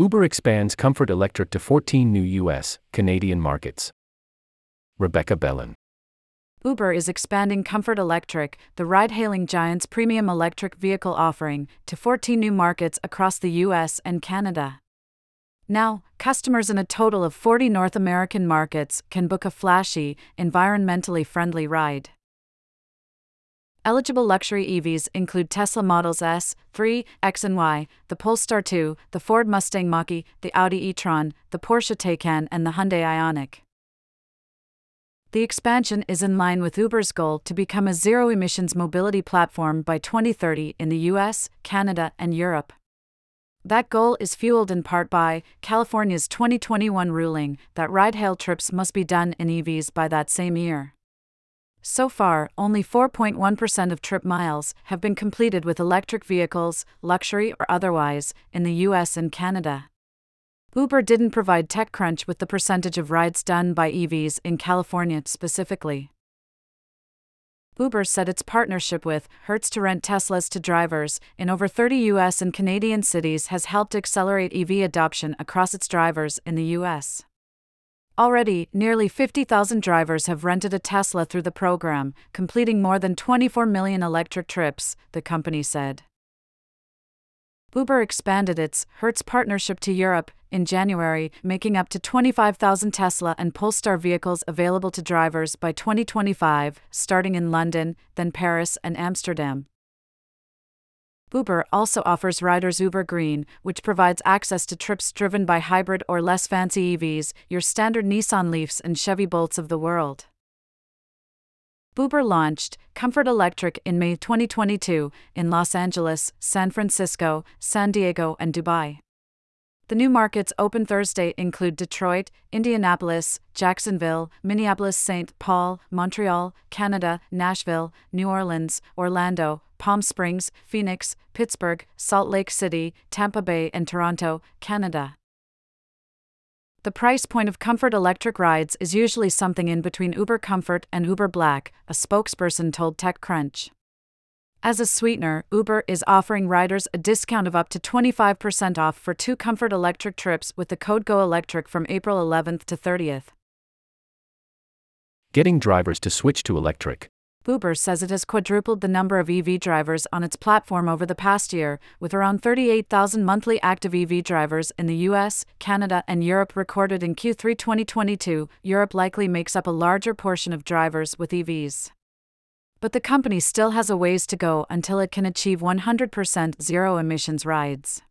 Uber expands Comfort Electric to 14 new U.S., Canadian markets. Rebecca Bellan. Uber is expanding Comfort Electric, the ride hailing giant's premium electric vehicle offering, to 14 new markets across the US and Canada. Now, customers in a total of 40 North American markets can book a flashy, environmentally friendly ride. Eligible luxury EVs include Tesla Models S, 3, X and Y, the Polestar 2, the Ford Mustang Mach-E, the Audi e-tron, the Porsche Taycan and the Hyundai Ioniq. The expansion is in line with Uber's goal to become a zero emissions mobility platform by 2030 in the US, Canada, and Europe. That goal is fueled in part by California's 2021 ruling that ride hail trips must be done in EVs by that same year. So far, only 4.1% of trip miles have been completed with electric vehicles, luxury or otherwise, in the US and Canada. Uber didn't provide TechCrunch with the percentage of rides done by EVs in California specifically. Uber said its partnership with Hertz to rent Teslas to drivers in over 30 US and Canadian cities has helped accelerate EV adoption across its drivers in the US. Already, nearly 50,000 drivers have rented a Tesla through the program, completing more than 24 million electric trips, the company said. Uber expanded its Hertz partnership to Europe in January, making up to 25,000 Tesla and Polestar vehicles available to drivers by 2025, starting in London, then Paris and Amsterdam. Uber also offers riders Uber Green, which provides access to trips driven by hybrid or less fancy EVs, your standard Nissan Leafs and Chevy Bolts of the world. Uber launched Comfort Electric in May 2022 in Los Angeles, San Francisco, San Diego, and Dubai. The new markets open Thursday include Detroit, Indianapolis, Jacksonville, Minneapolis, St. Paul, Montreal, Canada, Nashville, New Orleans, Orlando, Palm Springs, Phoenix, Pittsburgh, Salt Lake City, Tampa Bay, and Toronto, Canada. The price point of Comfort electric rides is usually something in between Uber Comfort and Uber Black, a spokesperson told TechCrunch. As a sweetener, Uber is offering riders a discount of up to 25% off for two Comfort electric trips with the code GOElectric from April 11th to 30th. Getting drivers to switch to electric. Uber says it has quadrupled the number of EV drivers on its platform over the past year, with around 38,000 monthly active EV drivers in the US, Canada, and Europe recorded in Q3 2022. Europe likely makes up a larger portion of drivers with EVs. But the company still has a ways to go until it can achieve 100% zero emissions rides.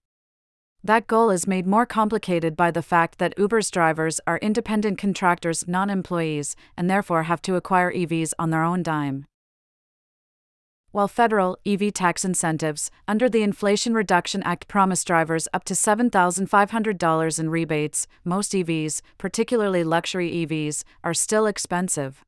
That goal is made more complicated by the fact that Uber's drivers are independent contractors, non employees, and therefore have to acquire EVs on their own dime. While federal EV tax incentives under the Inflation Reduction Act promise drivers up to $7,500 in rebates, most EVs, particularly luxury EVs, are still expensive.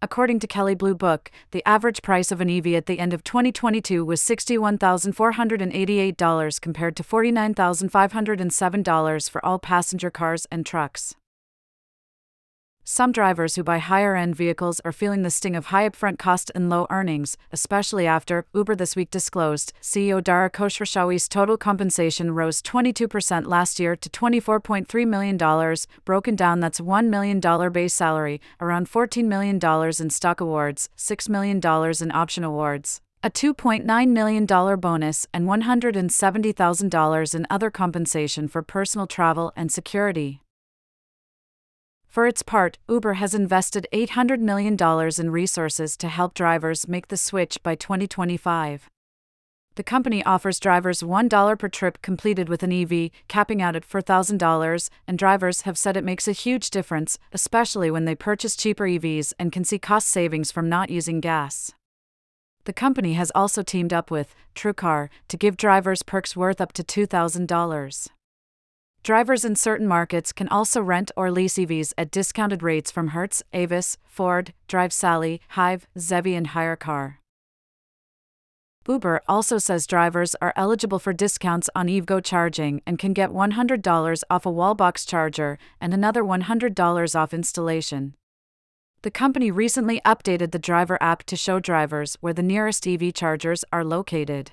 According to Kelley Blue Book, the average price of an EV at the end of 2022 was $61,488 compared to $49,507 for all passenger cars and trucks. Some drivers who buy higher end vehicles are feeling the sting of high upfront cost and low earnings, especially after Uber this week disclosed CEO Dara Khosrowshahi's total compensation rose 22% last year to $24.3 million. Broken down, that's $1 million base salary, around $14 million in stock awards, $6 million in option awards a $2.9 million bonus, and $170,000 in other compensation for personal travel and security. For its part, Uber has invested $800 million in resources to help drivers make the switch by 2025. The company offers drivers $1 per trip completed with an EV, capping out at $4,000, and drivers have said it makes a huge difference, especially when they purchase cheaper EVs and can see cost savings from not using gas. The company has also teamed up with TrueCar to give drivers perks worth up to $2,000. Drivers in certain markets can also rent or lease EVs at discounted rates from Hertz, Avis, Ford, Drive Sally, Hive, Zevi, and HyreCar. Uber also says drivers are eligible for discounts on EVgo charging and can get $100 off a wallbox charger and another $100 off installation. The company recently updated the driver app to show drivers where the nearest EV chargers are located.